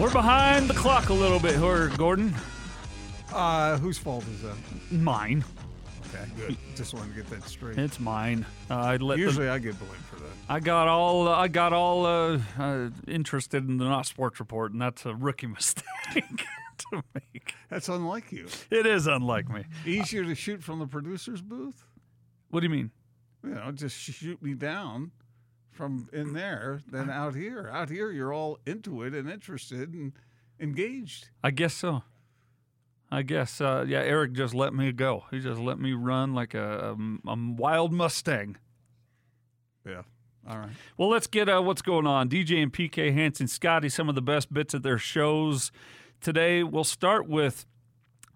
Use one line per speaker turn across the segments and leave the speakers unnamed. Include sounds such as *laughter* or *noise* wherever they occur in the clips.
We're behind the clock a little bit here, Gordon.
Uh, whose fault is that?
Mine.
Okay, good. Just wanted to get that straight.
It's mine. Uh, I let the-
Usually I get blamed for that.
I got all I got all uh, uh, interested in the not sports report, and that's a rookie *laughs* mistake *laughs* to make.
That's unlike you.
It is unlike me.
Easier to shoot from the producer's booth?
What do you mean?
You know, just shoot me down from in there than out here. Out here, you're all into it and interested and engaged.
I guess so. I guess uh, yeah. Eric just let me go. He just let me run like a, a, a wild Mustang.
Yeah. All right.
Well, let's get uh, what's going on. DJ and PK Hanson, Scotty, some of the best bits of their shows today. We'll start with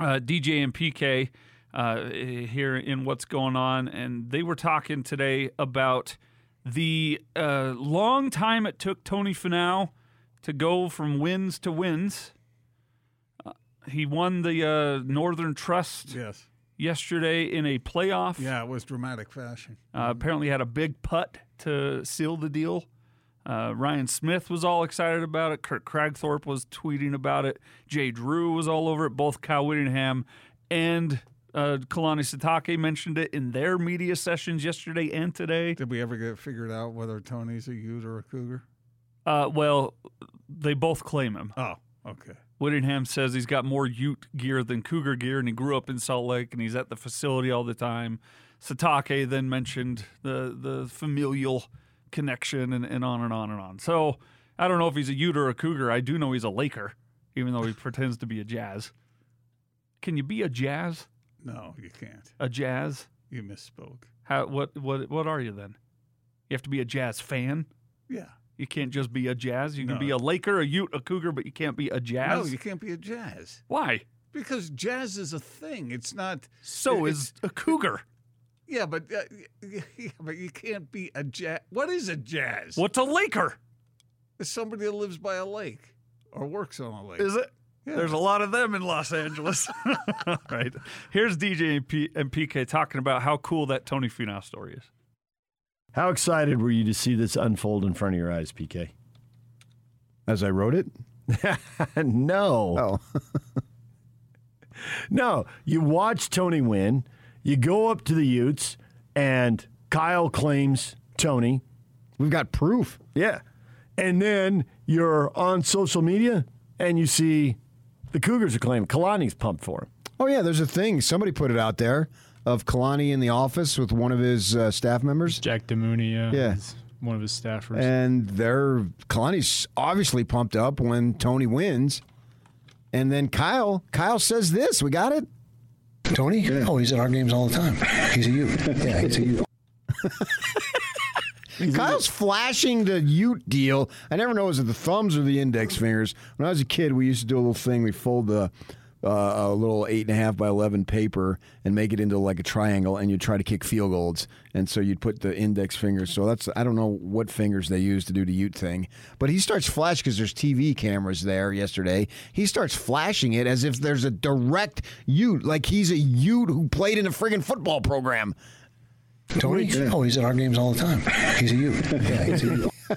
uh, DJ and PK uh, here in what's going on, and they were talking today about the uh, long time it took Tony Finau to go from wins to wins. Uh, he won the uh, Northern Trust
Yes.
yesterday in a playoff.
Yeah, it was dramatic fashion.
Uh, apparently, had a big putt to seal the deal. Uh, Ryan Smith was all excited about it. Kurt Kragthorpe was tweeting about it. Jay Drew was all over it. Both Kyle Whittingham and uh, Kalani Sitake mentioned it in their media sessions yesterday and today.
Did we ever get figured out whether Tony's a Ute or a Cougar?
Uh, well, they both claim him.
Oh, okay.
Whittingham says he's got more Ute gear than Cougar gear, and he grew up in Salt Lake, and he's at the facility all the time. Satake then mentioned the the familial connection, and, and on and on and on. So I don't know if he's a Ute or a Cougar. I do know he's a Laker, even though he pretends to be a Jazz. Can you be a Jazz?
No, you can't.
A Jazz?
You misspoke.
How? What? What? What are you then? You have to be a Jazz fan.
Yeah.
You can't just be a Jazz. You can
No.
be a Laker, a Ute, a Cougar, but you can't be a Jazz.
No, you can't be a jazz
Why?
because jazz is a thing. It's not.
So is a Cougar.
Yeah, but uh, *laughs* yeah, but you can't be a jazz. What is a jazz?
What's a Laker?
It's somebody that lives by a lake or works on a lake.
Is it?
Yeah.
There's a lot of them in Los Angeles. All *laughs* right. Here's DJ and, P- and PK talking about how cool that Tony Finau story is.
How excited were you to see this unfold in front of your eyes, PK?
As I wrote it? *laughs*
no.
Oh. *laughs*
No. You watch Tony win, you go up to the Utes, and Kyle claims Tony.
We've got proof.
Yeah. And then you're on social media and you see the Cougars are claiming Kalani's pumped for him.
Oh, yeah, there's a thing. Somebody put it out there of Kalani in the office with one of his uh, staff members.
Jack Demooney, yeah,
Yeah.
one of his staffers.
And they're Kalani's obviously pumped up when Tony wins. And then Kyle, Kyle says this. We got it.
Tony? Oh, he's at our games all the time. He's a you. *laughs* Yeah, he's a you. *laughs*
Kyle's flashing the Ute deal. I never know is it the thumbs or the index fingers. When I was a kid, we used to do a little thing. We fold the uh, a little eight and a half by eleven paper and make it into like a triangle, and you'd try to kick field goals. And so you'd put the index fingers. So that's I don't know what fingers they use to do the Ute thing. But he starts flashing because there's TV cameras there. Yesterday, he starts flashing it as if there's a direct Ute, like he's a Ute who played in a friggin' football program.
Tony? Oh, he's at our games all the time. He's a you. *laughs* Yeah, he's a you. *laughs*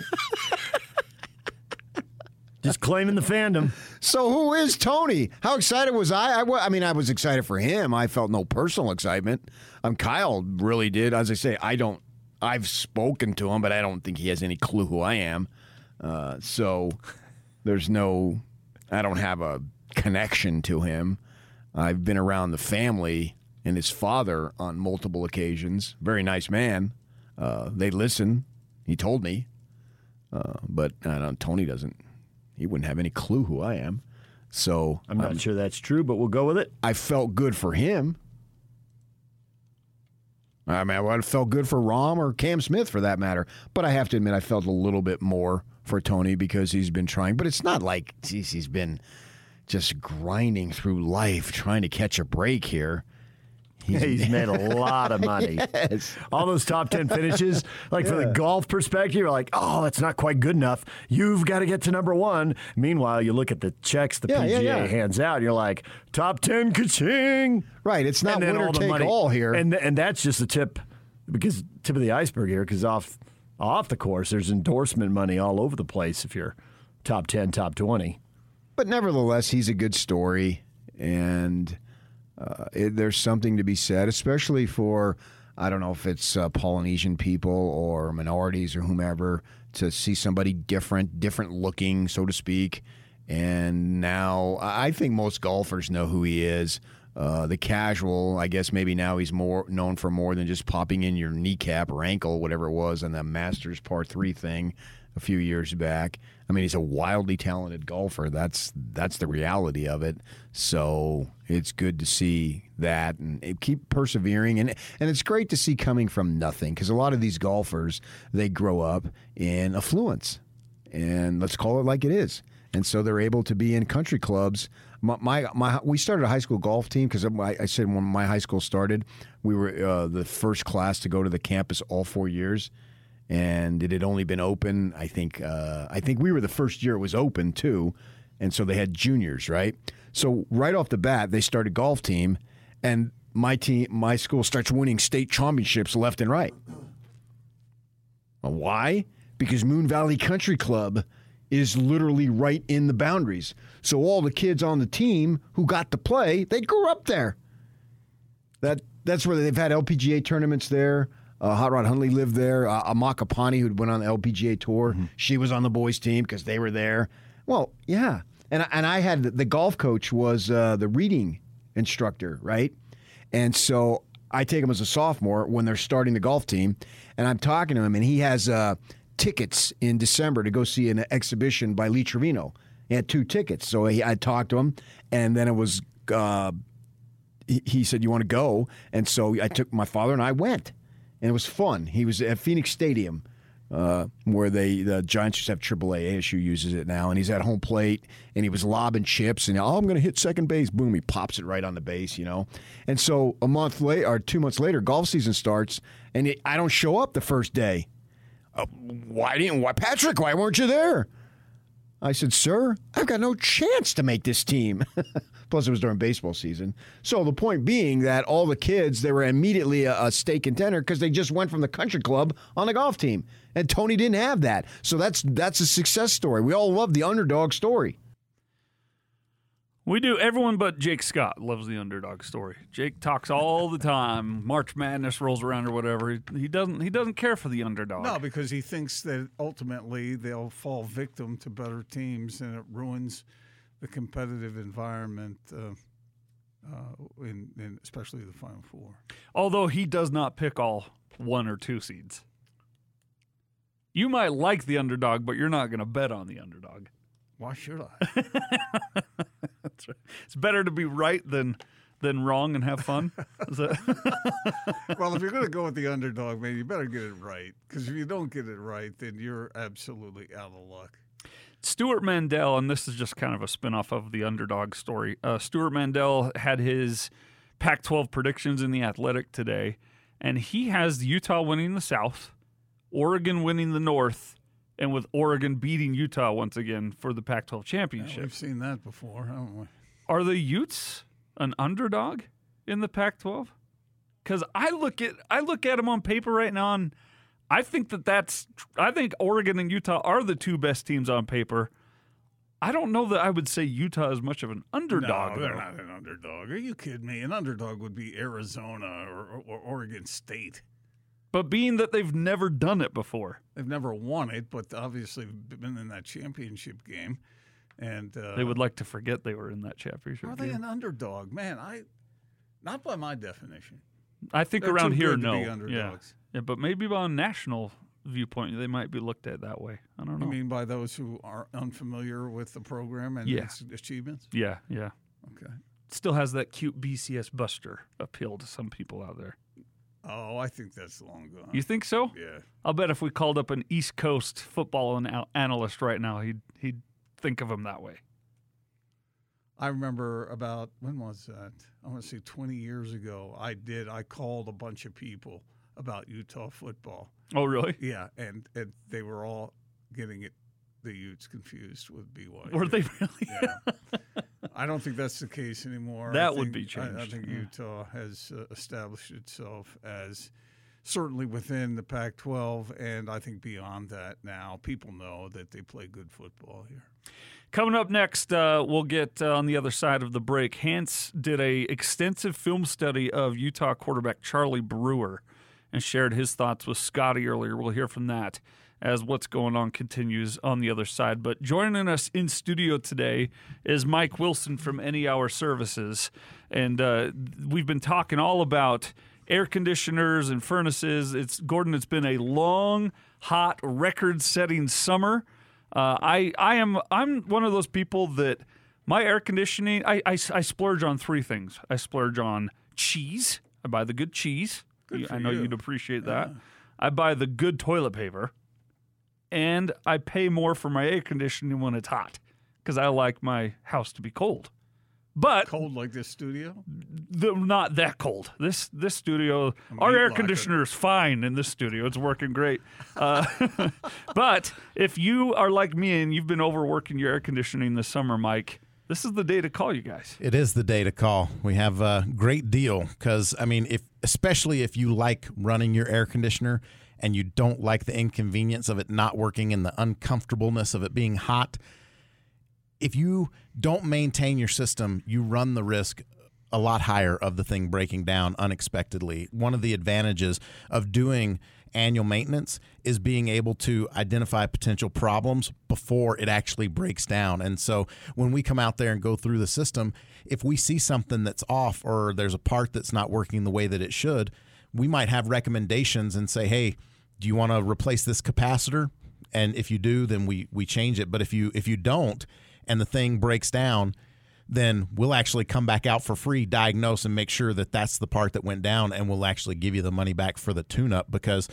Just claiming the fandom.
So who is Tony? How excited was I? I, I mean, I was excited for him. I felt no personal excitement. Um, Kyle really did. As I say, I don't. I've spoken to him, but I don't think he has any clue who I am. Uh, so there's no. I don't have a connection to him. I've been around the family and his father on multiple occasions. Very nice man. Uh, they listen. He told me, uh, but I don't. Tony doesn't. He wouldn't have any clue who I am. So
I'm not
um,
sure that's true, but we'll go with it.
I felt good for him. I mean, I would have felt good for Rahm or Cam Smith for that matter. But I have to admit, I felt a little bit more for Tony because he's been trying, but it's not like geez, he's been just grinding through life trying to catch a break here.
He's made a lot of money. *laughs* All those top 10 finishes, like for the golf perspective, you're like, oh, that's not quite good enough. You've got to get to number one. Meanwhile, you look at the checks the
Yeah,
PGA
yeah, yeah.
hands out, you're like, top 10 ka-ching.
Right, it's not winner
all the
take
money-
all here.
And, and that's just the tip, because tip of the iceberg here, because off, off the course, there's endorsement money all over the place if you're top 10, top 20.
But nevertheless, he's a good story, and uh, it, there's something to be said, especially for I don't know if it's uh, Polynesian people or minorities or whomever to see somebody different, different looking, so to speak. And now I think most golfers know who he is. Uh, the casual, I guess maybe now he's more known for more than just popping in your kneecap or ankle, whatever it was, on the Masters Par Three thing a few years back. I mean, he's a wildly talented golfer. That's that's the reality of it. So it's good to see that and keep persevering. And and it's great to see coming from nothing because a lot of these golfers they grow up in affluence, and let's call it like it is. And so they're able to be in country clubs. My, my, my we started a high school golf team because I, I said when my high school started, we were uh, the first class to go to the campus all four years and it had only been open. I think uh, I think we were the first year it was open too, and so they had juniors, right? So right off the bat, they started golf team, and my team, my school starts winning state championships left and right. Why? Because Moon Valley Country Club is literally right in the boundaries. So all the kids on the team who got to play, they grew up there. That that's where they've had LPGA tournaments there. Uh, Hot Rod Hundley lived there. Uh, Amaka Pani, who went on the LPGA tour, she was on the boys' team because they were there. Well, yeah, and and I had the golf coach was uh, the reading instructor, right? And so I take him as a sophomore when they're starting the golf team, and I'm talking to him, and he has uh, tickets in December to go see an exhibition by Lee Trevino. He had two tickets, so he, I talked to him, and then it was. Uh, he said, "You want to go?" And so I took my father and I went, and it was fun. He was at Phoenix Stadium, uh, where they the Giants just have AAA. ASU uses it now, and he's at home plate, and he was lobbing chips, and oh, I'm going to hit second base. Boom, he pops it right on the base, you know. And so a month later, or two months later, golf season starts, and it, I don't show up the first day. Uh, why didn't? Why Patrick? Why weren't you there? I said, Sir, I've got no chance to make this team. *laughs* Plus, it was during baseball season. So, the point being that all the kids, they were immediately a, a state contender because they just went from the country club on a golf team. And Tony didn't have that. So, that's that's a success story. We all love the underdog story.
We do. Everyone but Jake Scott loves the underdog story. Jake talks all the time. March Madness rolls around or whatever. He, he doesn't. He doesn't care for the underdog.
No, because he thinks that ultimately they'll fall victim to better teams, and it ruins the competitive environment, uh, uh, in, in especially the Final Four.
Although he does not pick all one or two seeds. You might like the underdog, but you're not going to bet on the underdog.
Why should I? *laughs*
That's right. It's better to be right than than wrong and have fun. *laughs*
Well, if you're going to go with the underdog, man, you better get it right. Because if you don't get it right, then you're absolutely out of luck.
Stewart Mandel, and this is just kind of a spin-off of the underdog story. Uh, Stewart Mandel had his Pac-12 predictions in the Athletic today, and he has Utah winning the South, Oregon winning the North, and with Oregon beating Utah once again for the Pac-12 championship.
We've seen that before, haven't we?
Are the Utes an underdog in the Pac-12? Because I look at I look at them on paper right now, and I think that that's I think Oregon and Utah are the two best teams on paper. I don't know that I would say Utah is much of an underdog.
No, they're
though.
not an underdog. Are you kidding me? An underdog would be Arizona or, or Oregon State.
But being that they've never done it before,
They've never won it, but obviously been in that championship game. And uh,
they would like to forget they were in that championship.
Are they
game.
an underdog? Man, I not by my definition.
I think
they're
around here, no. yeah.
underdogs.
yeah, but maybe on national viewpoint, they might be looked at that way. I don't know.
I mean, by those who are unfamiliar with the program and
Yeah.
its achievements.
yeah, yeah.
Okay.
Still has that cute BCS Buster appeal to some people out there.
Oh, I think that's long gone.
You think so?
yeah.
I'll bet if we called up an East Coast football an- analyst right now, he'd he'd think of him that way.
I remember about when was that? I want to say 20 years ago. I did. I called a bunch of people about Utah football.
Oh, really?
Yeah, and, and they were all getting it the Utes confused with BYU.
Were they really?
Yeah. *laughs* I don't think that's the case anymore.
That would
think-
be
I, I think
yeah.
Utah has uh, established itself as certainly within the Pac-12, and I think beyond that now. People know that they play good football here.
Coming up next, uh, we'll get uh, on the other side of the break. Hans did a extensive film study of Utah quarterback Charlie Brewer and shared his thoughts with Scotty earlier. We'll hear from that as what's going on continues on the other side. But joining us in studio today is Mike Wilson from Any Hour Services, and uh, we've been talking all about air conditioners and furnaces. It's Gordon. It's been a long, hot, record-setting summer. Uh, I I am I'm one of those people that my air conditioning I, I, I splurge on three things. I splurge on cheese. I buy the good cheese.
Good
I know
you.
would appreciate that. I buy the good toilet paper, and I pay more for my air conditioning when it's hot because I like my house to be cold. But
Cold like this studio?
the, not that cold. This this studio, our air
locker.
conditioner is fine in this studio. It's working great. Uh, *laughs* but if you are like me and you've been overworking your air conditioning this summer, Mike, this is the day to call you guys.
It is the day to call. We have a great deal because I mean, if especially if you like running your air conditioner and you don't like the inconvenience of it not working and the uncomfortableness of it being hot, if you don't maintain your system, you run the risk a lot higher of the thing breaking down unexpectedly. One of the advantages of doing annual maintenance is being able to identify potential problems before it actually breaks down. And so when we come out there and go through the system, if we see something that's off or there's a part that's not working the way that it should, we might have recommendations and say, "Hey, do you want to replace this capacitor?" And if you do, then we we change it. But if you if you don't and the thing breaks down, then we'll actually come back out for free, diagnose, and make sure that that's the part that went down, and we'll actually give you the money back for the tune up. Because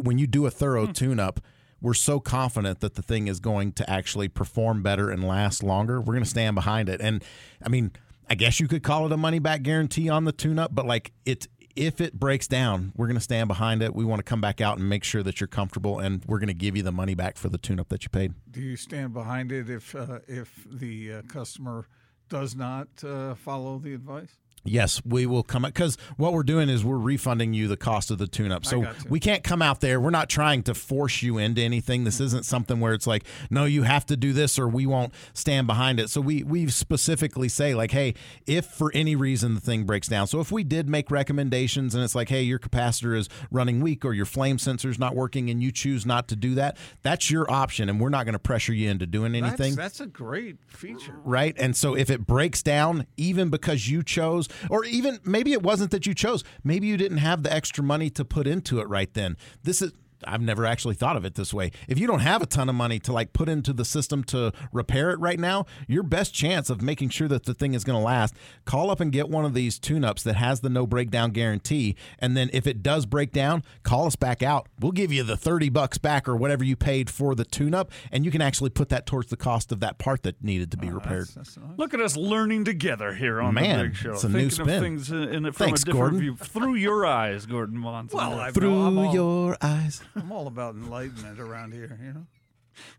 when you do a thorough tune up, we're so confident that the thing is going to actually perform better and last longer. We're going to stand behind it. And I mean, I guess you could call it a money back guarantee on the tune up, but like it. If it breaks down, we're going to stand behind it. We want to come back out and make sure that you're comfortable, and we're going to give you the money back for the tune-up that you paid.
Do you stand behind it if uh, if the uh, customer does not uh, follow the advice?
Yes, we will come because what we're doing is we're refunding you the cost of the tune-up. So we can't come out there. We're not trying to force you into anything. This isn't something where it's like, no, you have to do this or we won't stand behind it. So we we specifically say like, hey, if for any reason the thing breaks down. So if we did make recommendations and it's like, hey, your capacitor is running weak or your flame sensor's not working and you choose not to do that, that's your option, and we're not going to pressure you into doing anything
That's, that's a great feature.
right? And so if it breaks down, even because you chose, or even maybe it wasn't that you chose, maybe you didn't have the extra money to put into it right then. This is. I've never actually thought of it this way. If you don't have a ton of money to like put into the system to repair it right now, your best chance of making sure that the thing is going to last, call up and get one of these tune-ups that has the no breakdown guarantee, and then if it does break down, call us back out. We'll give you the 30 bucks back or whatever you paid for the tune-up, and you can actually put that towards the cost of that part that needed to be oh, repaired.
That's nice.
Look at us learning together here on
Man,
the big show.
it's a new
Thinking of
spin.
things in, in it from
Thanks,
a different
Gordon.
view through your eyes, Gordon Monson.
Well, I
Through
I'm all,
your eyes.
I'm all about enlightenment around here. You know.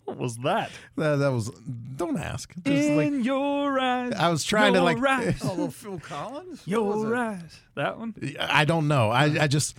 what was that?
That, that was. Don't ask. Just
in
like
your eyes.
I was trying to, like-
eyes,
Oh, little Phil Collins.
Your
it?
eyes. That one.
I don't know. I, I just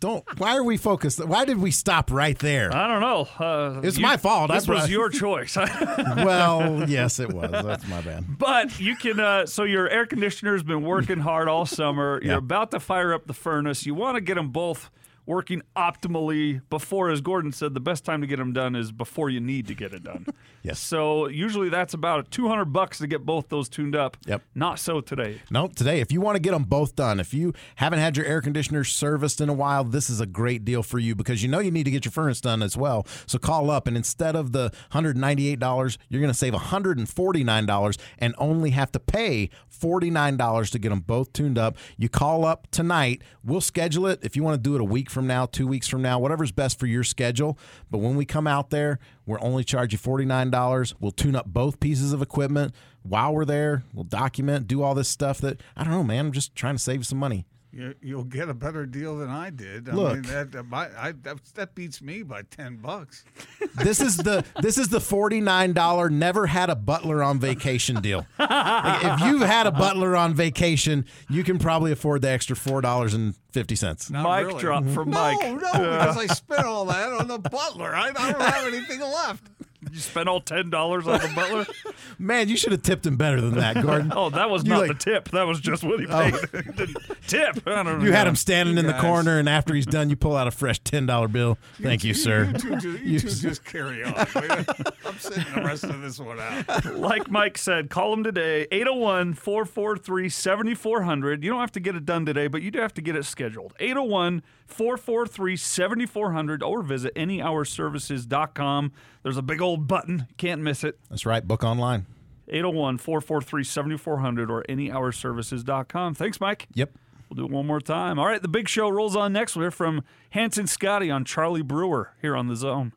don't. Why are we focused? Why did we stop right there?
I don't know. Uh,
It's
you-
my fault. I
This was your choice. *laughs*
well, yes, it was. That's my bad.
But you can. Uh, so your air conditioner's been working hard all summer. You're
Yeah.
about to fire up the furnace. You want to get them both working optimally before, as Gordon said, the best time to get them done is before you need to get it done. *laughs*
Yes.
So usually that's about 200 bucks to get both those tuned up.
Yep.
Not so today.
No, today, if you want to get them both done, if you haven't had your air conditioner serviced in a while, this is a great deal for you because you know you need to get your furnace done as well. So call up, and instead of the $198, you're going to save $149 and only have to pay $49 to get them both tuned up. You call up tonight. We'll schedule it if you want to do it a week from now, two weeks from now, whatever's best for your schedule. But when we come out there, we're only charging $49. We'll tune up both pieces of equipment. While we're there, we'll document, do all this stuff that, I don't know, man, I'm just trying to save some money.
You, you'll get a better deal than I did. I
Look.
mean, that, that, my, I, that, that beats me by ten bucks. *laughs*
This is the this is the forty nine dollar never had a butler on vacation deal. *laughs* Like, if you've had a butler on vacation, you can probably afford the extra four dollars and fifty cents.
Not
Mic
really.
drop from
no,
Mike.
No, because I spent all that on the butler. I, I don't have anything left. *laughs* *laughs*
You spent all $10 on the butler? *laughs*
Man, you should have tipped him better than that, Gordon. *laughs*
Oh, that was
You
not
like-
the tip. That was just what he oh. paid. He didn't tip. I don't know.
You had him standing in the
guys.
corner, and after he's done, you pull out a fresh ten dollar bill. Thank you, sir.
You two, ju- you two just carry on. I'm sitting the rest of this one out.
like Mike said, call him today, 801 443 7400. You don't have to get it done today, but you do have to get it scheduled. 801 443 7400 or visit anyhourservices.com. There's a big old button. Can't miss it.
That's right. Book online.
801 443 7400 or anyhourservices.com. Thanks, Mike.
Yep.
We'll do it one more time. All right, the big show rolls on next. Hear from Hanson Scotty on Charlie Brewer here on the zone.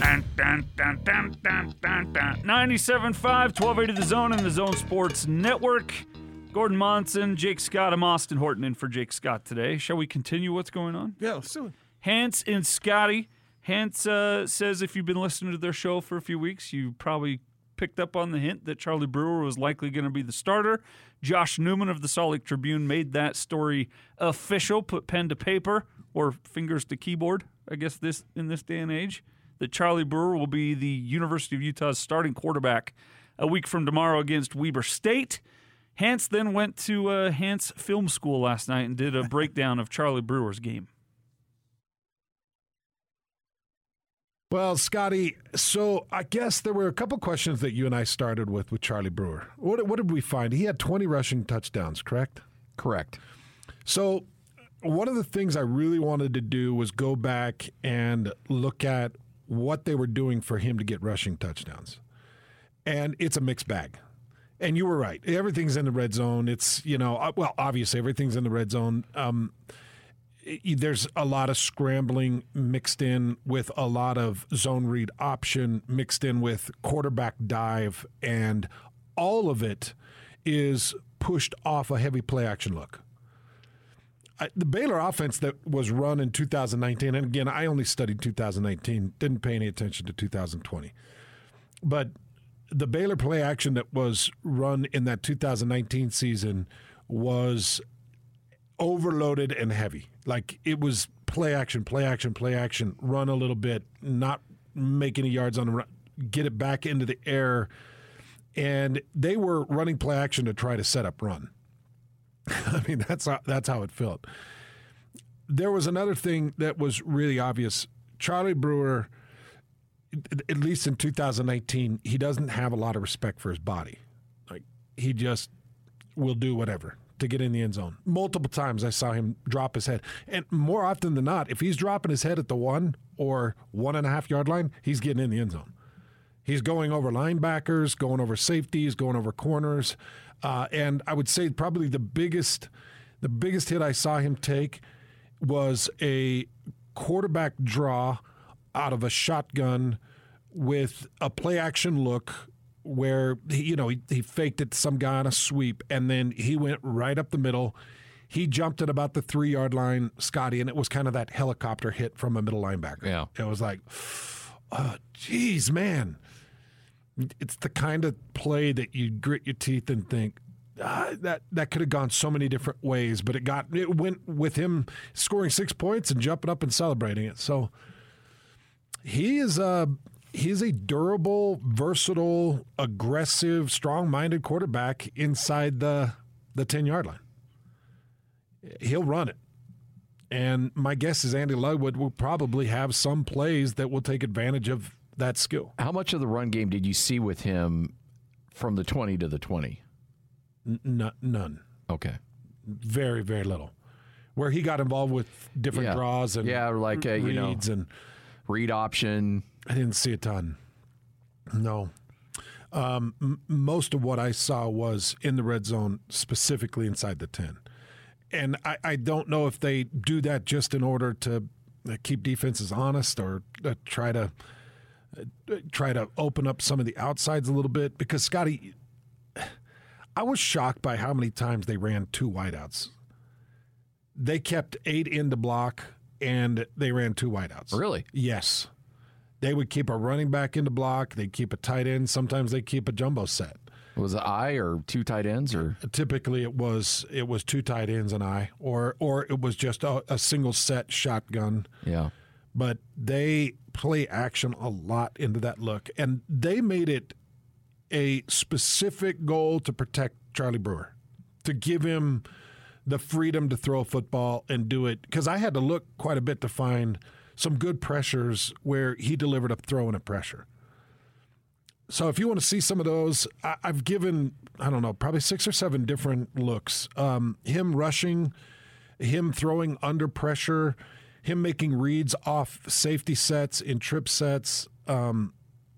Dun, dun, dun, dun, dun, dun, dun. 97.5, 1280 The Zone and the Zone Sports Network. Gordon Monson, Jake Scott. I'm Austin Horton in for Jake Scott today. Shall we continue what's going on?
Yeah, so
Hans and Scotty. Hans uh, says if you've been listening to their show for a few weeks, you probably picked up on the hint that Charlie Brewer was likely going to be the starter. Josh Newman of the Salt Lake Tribune made that story official, put pen to paper or fingers to keyboard, I guess this in this day and age, that Charlie Brewer will be the University of Utah's starting quarterback a week from tomorrow against Weber State. Hans then went to uh, Hans Film School last night and did a breakdown of Charlie Brewer's game.
Well, Scotty, so I guess there were a couple questions that you and I started with with Charlie Brewer. What, what did we find? He had 20 rushing touchdowns, correct?
Correct.
So, one of the things I really wanted to do was go back and look at what they were doing for him to get rushing touchdowns. And it's a mixed bag. And you were right. Everything's in the red zone. It's, you know, uh, well, obviously everything's in the red zone. Um, there's a lot of scrambling mixed in with a lot of zone read option mixed in with quarterback dive, and all of it is pushed off a heavy play action look. I, the Baylor offense that was run in 2019, and again, I only studied 2019, didn't pay any attention to 2020. But the Baylor play action that was run in that 2019 season was overloaded and heavy. Like it was play action, play action, play action, run a little bit, not make any yards on the run, get it back into the air. And they were running play action to try to set up run. *laughs* I mean, that's how, that's how it felt. There was another thing that was really obvious. Charlie Brewer, at- least in 2019, he doesn't have a lot of respect for his body. Like he just will do whatever to get in the end zone. Multiple times I saw him drop his head, and more often than not, if he's dropping his head at the one or one and a half yard line, he's getting in the end zone. He's going over linebackers, going over safeties, going over corners, uh, and I would say probably the biggest, the biggest hit I saw him take was a quarterback draw out of a shotgun with a play action look where he, you know he, he faked it to some guy on a sweep and then he went right up the middle. He jumped at about the three yard line, Scotty, and it was kind of that helicopter hit from a middle linebacker.
Yeah.
it was like, oh, geez, man. It's the kind of play that you grit your teeth and think ah, that that could have gone so many different ways, but it got it went with him scoring six points and jumping up and celebrating it. So he is uh he's a durable, versatile, aggressive, strong-minded quarterback inside the the 10-yard line. He'll run it. And my guess is Andy Ludwig will probably have some plays that will take advantage of that skill.
How much of the run game did you see with him from the 20 to the 20?
N- none.
Okay.
Very, very little. Where he got involved with different
Yeah.
draws and
Yeah, like, uh, you know,
and
Read option.
I didn't see a ton. No. Um, m- most of what I saw was in the red zone, specifically inside the 10. And I, I don't know if they do that just in order to uh, keep defenses honest or uh, try to uh, try to open up some of the outsides a little bit because Scotty I was shocked by how many times they ran two wideouts. They kept eight into block and they ran two wideouts.
Really?
Yes. They would keep a running back into block. They'd keep a tight end. Sometimes they keep a jumbo set.
Was it I or two tight ends or
Typically, it was it was two tight ends and I, or or it was just a, a single set shotgun.
yeah?
But they play action a lot into that look, and they made it a specific goal to protect Charlie Brewer, to give him the freedom to throw a football and do it. Because I had to look quite a bit to find some good pressures where he delivered a throw and a pressure. So if you want to see some of those, I, I've given I don't know probably six or seven different looks. Um, him rushing, him throwing under pressure, him making reads off safety sets in trip sets. Um,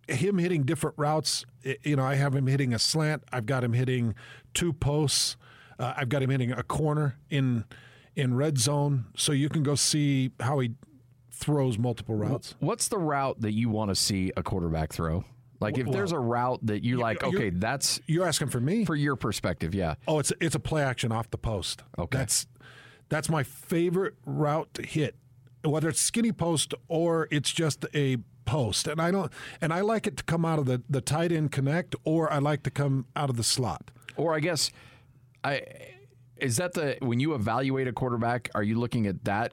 him hitting different routes. You know, I have him hitting a slant. I've got him hitting two posts. Uh, I've got him hitting a corner in in red zone. So you can go see how he throws multiple routes.
What's the route that you want to see a quarterback throw? Like if there's a route that you're like, okay, that's
You're asking for me?
for your perspective, yeah.
Oh, it's it's a play action off the post.
Okay.
That's that's my favorite route to hit. Whether it's skinny post or it's just a post. And I don't and I like it to come out of the, the tight end connect or I like to come out of the slot.
Or I guess I is that the when you evaluate a quarterback, are you looking at that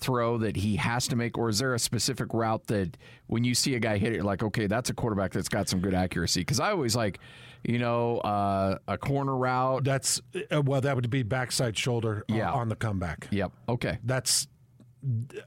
throw that he has to make, or is there a specific route that when you see a guy hit it, you're like, okay, that's a quarterback that's got some good accuracy? Because I always like, you know, uh, a corner route.
That's uh, well that would be backside shoulder uh,
Yeah.
on the comeback.
Yep. Okay.
That's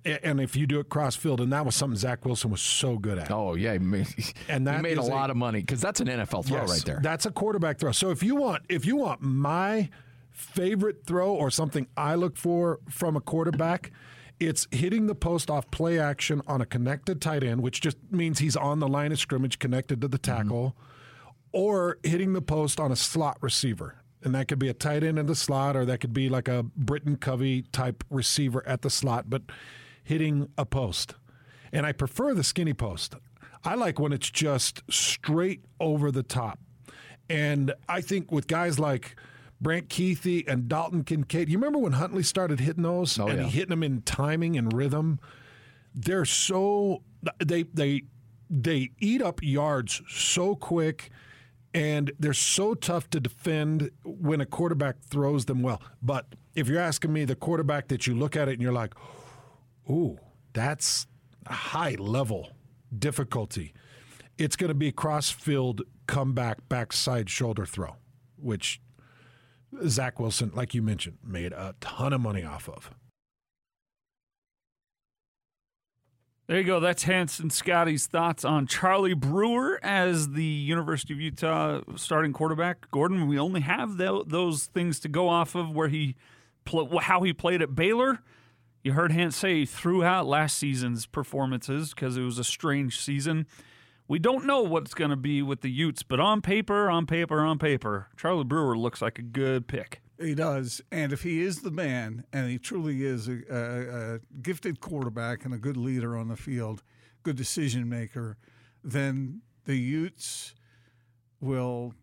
and if you do it cross field, and that was something Zach Wilson was so good at.
Oh yeah, he made, *laughs*
And that
made a
is a-
lot of money because that's an NFL throw
Yes,
right there.
That's a quarterback throw. So if you want if you want my favorite throw or something I look for from a quarterback, it's hitting the post off play action on a connected tight end, which just means he's on the line of scrimmage connected to the mm-hmm. tackle, or hitting the post on a slot receiver. And that could be a tight end in the slot, or that could be like a Britain Covey type receiver at the slot, but hitting a post. And I prefer the skinny post. I like when it's just straight over the top. And I think with guys like Brant Kuithe and Dalton Kincaid, you remember when Huntley started hitting those
Oh,
and
yeah.
he hitting them in timing and rhythm? They're so they they they eat up yards so quick and they're so tough to defend when a quarterback throws them well. But if you're asking me the quarterback that you look at it and you're like, ooh, that's high level difficulty. It's going to be cross field comeback backside shoulder throw, which Zach Wilson, like you mentioned, made a ton of money off of.
There you go. That's Hanson Scotty's thoughts on Charlie Brewer as the University of Utah starting quarterback. Gordon, we only have tho- those things to go off of where he pl- how he played at Baylor. You heard Hans say he threw out last season's performances because it was a strange season. We don't know what's going to be with the Utes, but on paper, on paper, on paper, Charlie Brewer looks like a good pick.
He does, and if he is the man, and he truly is a, a, a gifted quarterback and a good leader on the field, good decision maker, then the Utes will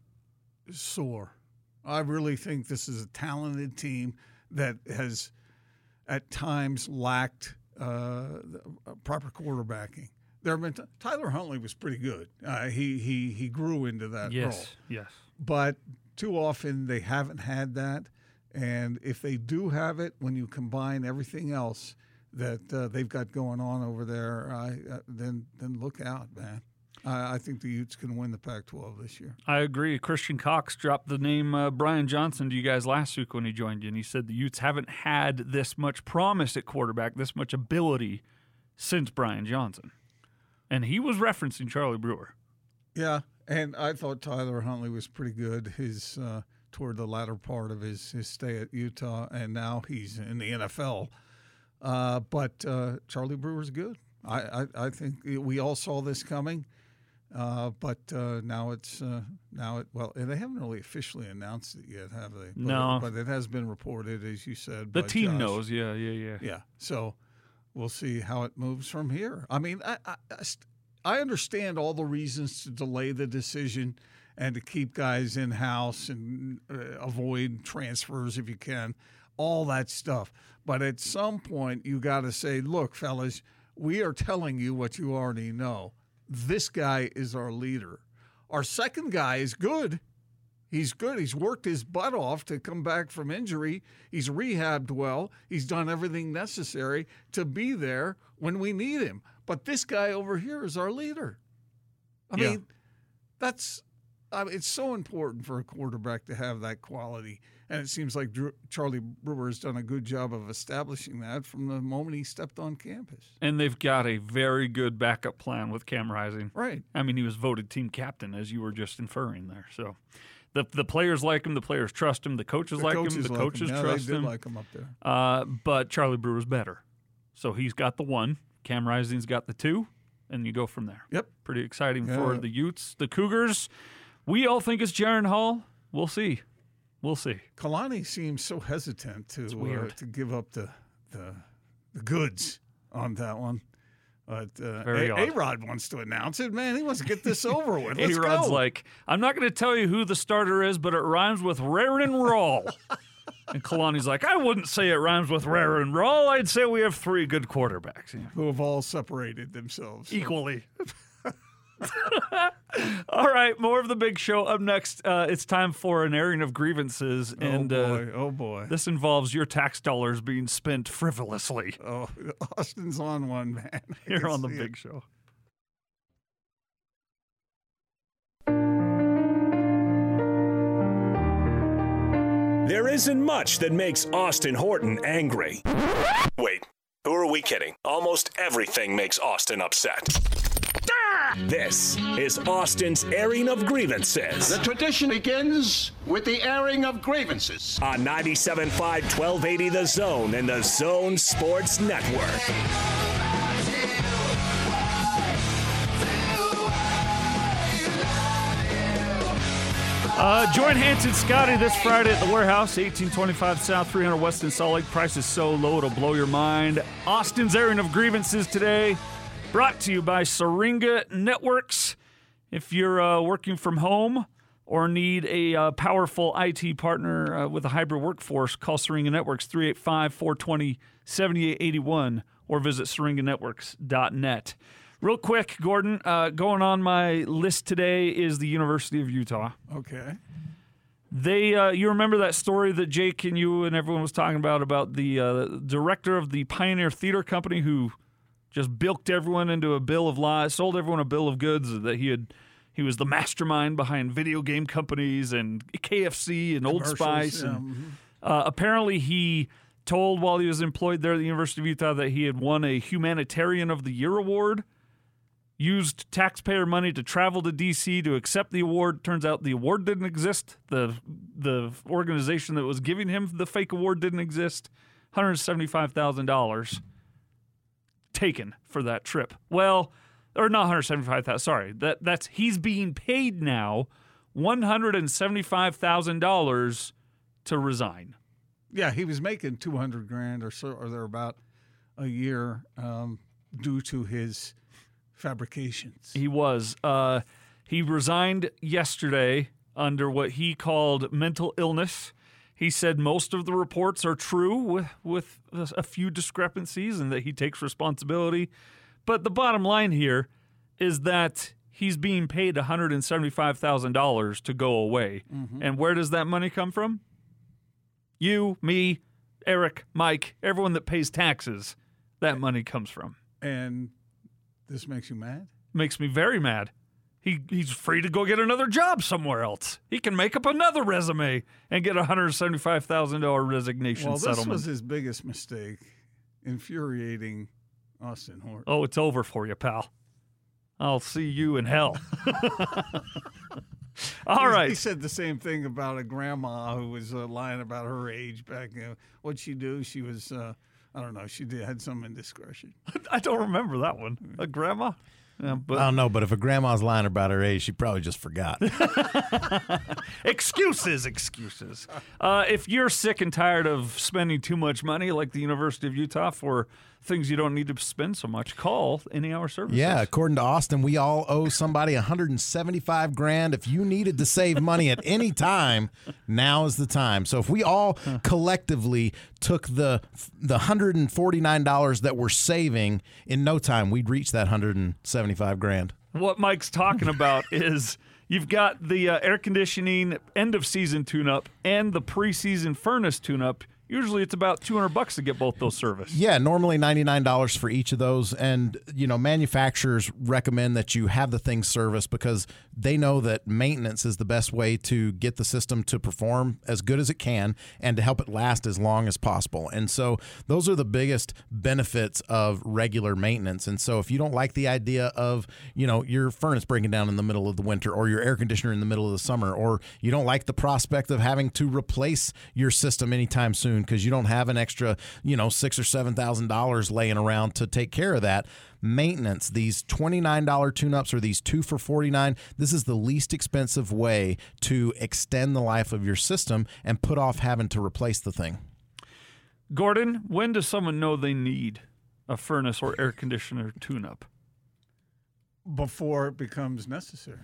soar. I really think this is a talented team that has, at times, lacked uh, uh, proper quarterbacking. There have been t- Tyler Huntley was pretty good. Uh, he he he grew into that role
yes.
but too often they haven't had that. And if they do have it, when you combine everything else, that uh, they've got going on over there, I, uh, then then look out, man. I, I think the Utes can win the Pac-12 this year.
I agree. Christian Cox dropped the name uh, Brian Johnson to you guys last week when he joined you, and he said the Utes haven't had this much promise at quarterback, this much ability since Brian Johnson. And he was referencing Charlie Brewer.
Yeah, and I thought Tyler Huntley was pretty good. His uh, toward the latter part of his, his stay at Utah, and now he's in the NFL. Uh, but uh, Charlie Brewer's good. I, I, I think we all saw this coming. Uh, but uh, now it's uh, now it well they haven't really officially announced it yet, have they? But,
No.
but it has been reported, as you said.
The team
Josh.
knows. Yeah, yeah, yeah.
Yeah. So we'll see how it moves from here. I mean, I, I, I understand all the reasons to delay the decision and to keep guys in house and uh, avoid transfers if you can, all that stuff. But at some point, you got to say, look, fellas, we are telling you what you already know. This guy is our leader. Our second guy is good. He's good. He's worked his butt off to come back from injury. He's rehabbed well. He's done everything necessary to be there when we need him. But this guy over here is our leader. I
Yeah.
mean, that's I mean, it's so important for a quarterback to have that quality. And it seems like Drew, Charlie Brewer has done a good job of establishing that from the moment he stepped on campus.
And they've got a very good backup plan with Cam Rising.
Right.
I mean, he was voted team captain, as you were just inferring there. So the the players like him, the players trust him, the coaches
The
like
coaches
him, the
like
coaches
him. Yeah,
trust
they did
him.
like him up there.
Uh, but Charlie Brewer's better. So he's got the one. Cam Rising's got the two, and you go from there.
Yep.
Pretty exciting for the Utes. The Cougars, we all think it's Jaren Hall. We'll see. We'll see.
Kalani seems so hesitant to uh, to give up the, the the goods on that one. But uh, A Rod wants to announce it. Man, he wants to get this *laughs* over with. Let's
A-Rod's like, I'm not going to tell you who the starter is, but it rhymes with rare and roll. *laughs* and Kalani's like, I wouldn't say it rhymes with rare and roll. I'd say we have three good quarterbacks. Yeah.
who have all separated themselves
equally. *laughs* *laughs* All right, more of the big show up next. Uh, it's time for an airing of grievances, and
oh
uh,
boy, oh boy.
this involves your tax dollars being spent frivolously
oh, *laughs* Austin's on one man. I
here on the
see it.
big show.
There isn't much that makes Austin Horton angry. Wait, who are we kidding? Almost everything makes Austin upset. This is Austin's airing of grievances
The tradition begins with the airing of grievances.
on 97.5 1280 The Zone and the Zone Sports Network.
Uh, join Hanson Scotty this Friday at the warehouse, 1825 South, 300 West in Salt Lake. Price is so low it'll blow your mind. Austin's airing of grievances today, brought to you by Syringa Networks. If you're uh, working from home or need a uh, powerful IT partner uh, with a hybrid workforce, call Syringa Networks 385 420 7881 or visit syringanetworks.net. Real quick, Gordon, uh, going on my list today is the University of Utah.
Okay.
They, uh, you remember that story that Jake and you and everyone was talking about about the uh, director of the Pioneer Theater Company who just bilked everyone into a bill of lies, sold everyone a bill of goods that he had. He was the mastermind behind video game companies and KFC and Old Spice.
yeah,
And,
mhm.
uh, apparently, he told while he was employed there at the University of Utah that he had won a Humanitarian of the Year award used taxpayer money to travel to DC to accept the award. Turns out the award didn't exist. The the organization that was giving him the fake award didn't exist. $175,000 taken for that trip. Well, or not 175,000, sorry. That that's he's being paid now $175,000 to resign.
Yeah, he was making two hundred grand or so, or thereabout a year um, due to his fabrications.
He was. Uh, he resigned yesterday under what he called mental illness. He said most of the reports are true with, with a a few discrepancies and that he takes responsibility. But the bottom line here is that he's being paid $175,000 to go away. Mm-hmm. And where does that money come from? You, me, Eric, Mike, everyone that pays taxes. that money comes from.
And this makes you mad?
Makes me very mad. He he's free to go get another job somewhere else. He can make up another resume and get a hundred seventy five thousand dollar resignation
Well, this
settlement.
was his biggest mistake, infuriating Austin Hort.
oh, it's over for you, pal. I'll see you in hell. *laughs* *laughs* All right.
He said the same thing about a grandma who was uh, lying about her age back. Know, what'd she do? She was, uh, I don't know, she did, had some indiscretion. *laughs*
I don't remember that one. A grandma? Yeah, but
I don't know, but if a grandma's lying about her age, she probably just forgot. *laughs*
excuses, excuses. Uh, if you're sick and tired of spending too much money, like the University of Utah, for things you don't need to spend so much, call Any Hour Services.
Yeah, according to Austin, we all owe somebody 175 grand. If you needed to save money at any time, now is the time. So if we all collectively took the the 149 dollars that we're saving in no time, we'd reach that 175 grand.
What Mike's talking about *laughs* is you've got the uh, air conditioning end of season tune up and the preseason furnace tune up. Usually it's about 200 bucks to get both those serviced.
Yeah, normally $99 for each of those. And, you know, manufacturers recommend that you have the thing serviced because they know that maintenance is the best way to get the system to perform as good as it can and to help it last as long as possible. And so those are the biggest benefits of regular maintenance. And so if you don't like the idea of, you know, your furnace breaking down in the middle of the winter or your air conditioner in the middle of the summer, or you don't like the prospect of having to replace your system anytime soon because you don't have an extra, you know, six or seven thousand dollars laying around to take care of that. Maintenance, these $29 tune-ups or these two for 49, this is the least expensive way to extend the life of your system and put off having to replace the thing.
Gordon, when does someone know they need a furnace or air conditioner tune up?
Before it becomes necessary.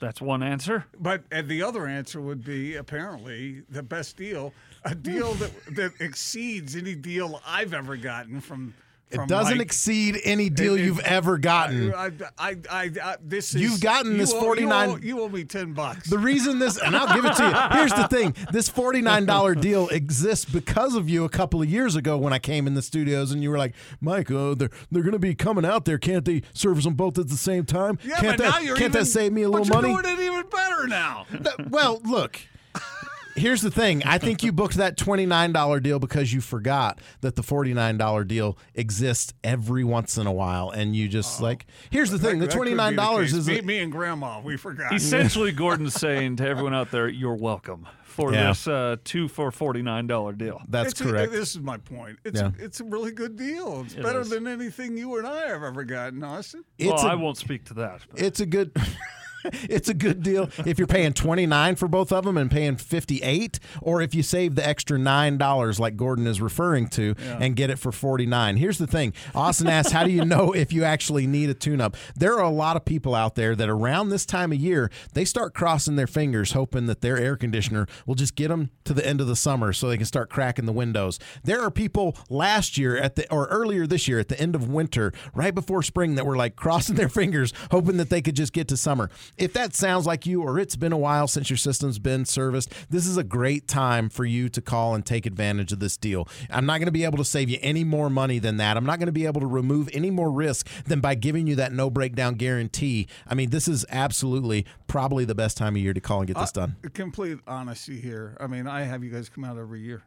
That's one answer.
But and the other answer would be apparently the best deal, a deal that that exceeds any deal I've ever gotten from. from
It doesn't
Mike.
exceed any deal
It- it-
you've ever gotten.
I, I, I, I, this is
You've gotten
you
this
owe-
49
You owe, you owe me ten bucks.
The reason this, and I'll give it to you. Here's the thing: this forty-nine dollar deal exists because of you. A couple of years ago, when I came in the studios, and you were like, "Mike, oh, they're they're going to be coming out there. Can't they service them both at the same time?
yeah,
can't
but
that
now you're
can't
even,
that save me a
but
little
you're
money?"
doing it even better now.
Well, look. Here's the thing. I think you booked that $29 deal because you forgot that the $49 deal exists every once in a while. And you just like, here's the thing the
That the
$29
case.
is.
me, me and Grandma. We forgot.
Essentially, *laughs* Gordon's saying to everyone out there, you're welcome for
Yeah.
this uh, two for $49 deal.
That's
It's a-
correct.
this is my point. It's
Yeah.
a, it's a really good deal. It's
It
better
is.
than anything you and I have ever gotten, Austin.
well,
It's a-
I won't speak to that. but-
it's a good *laughs* it's a good deal if you're paying 29 for both of them and paying 58 or if you save the extra $9 like Gordon is referring to and get it for 49. Here's the thing. Austin asks how do you know if you actually need a tune up? There are a lot of people out there that around this time of year, they start crossing their fingers hoping that their air conditioner will just get them to the end of the summer so they can start cracking the windows. There are people last year at the or earlier this year at the end of winter, right before spring that were like crossing their fingers hoping that they could just get to summer. If that sounds like you or it's been a while since your system's been serviced, this is a great time for you to call and take advantage of this deal. I'm not going to be able to save you any more money than that. I'm not going to be able to remove any more risk than by giving you that no breakdown guarantee. I mean, this is absolutely probably the best time of year to call and get this done.
Uh, complete honesty here. I mean, I have you guys come out every year.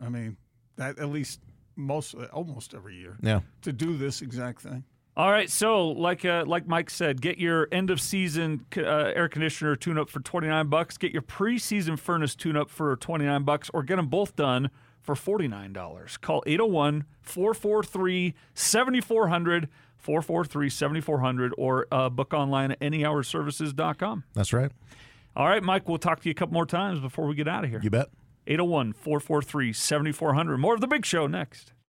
I mean, that at least most almost every year
Yeah.
to do this exact thing.
All right, so like uh, like Mike said, get your end of season uh, air conditioner tune up for twenty nine bucks. Get your preseason furnace tune up for twenty nine bucks, or get them both done for forty nine dollars. Call 801-443-7400, 443-7400, or uh, book online at anyhourservices.com.
That's right.
All right, Mike, we'll talk to you a couple more times before we get out of here.
You bet.
801 443 7400. More of the big show next.